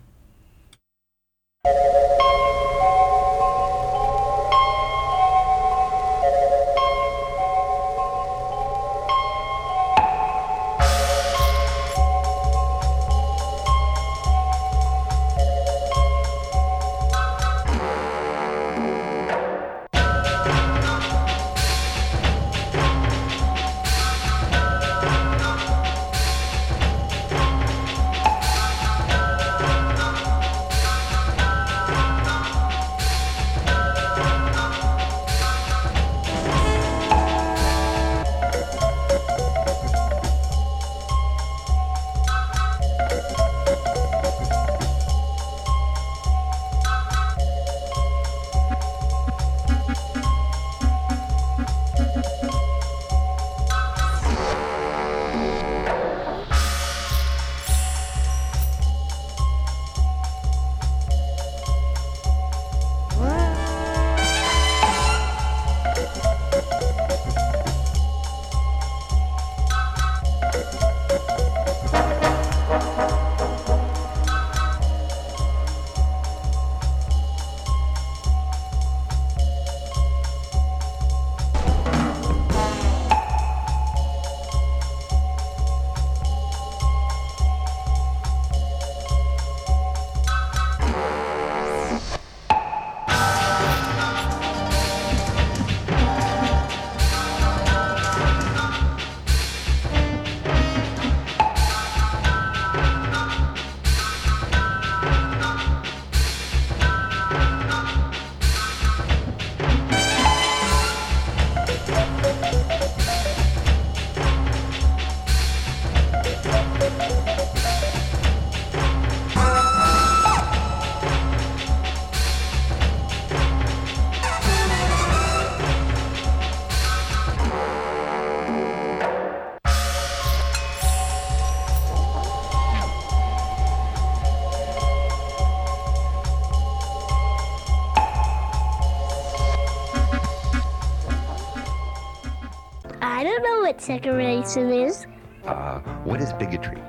Segregation is.
Uh, what is bigotry?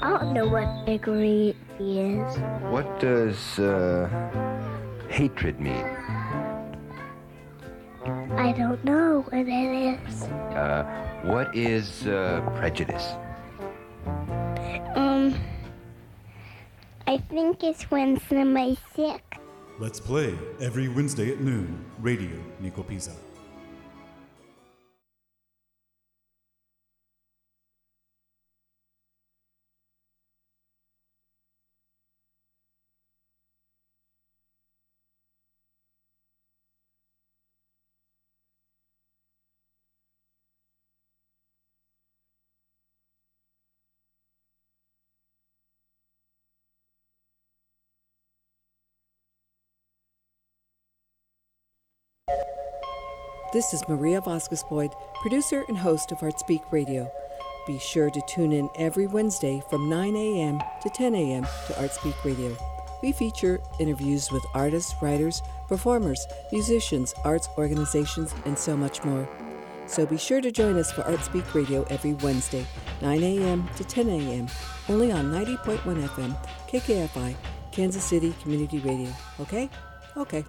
I don't know what bigotry is.
What does uh, hatred mean?
I don't know what it is.
Uh, what is uh, prejudice?
Um, I think it's when somebody's sick.
Let's play every Wednesday at noon. Radio Nico Pisa.
This is Maria Vasquez Boyd, producer and host of Artspeak Radio. Be sure to tune in every Wednesday from 9 a.m. to 10 a.m. to Artspeak Radio. We feature interviews with artists, writers, performers, musicians, arts organizations, and so much more. So be sure to join us for Artspeak Radio every Wednesday, 9 a.m. to 10 a.m., only on 90.1 FM, KKFI, Kansas City Community Radio. Okay? Okay.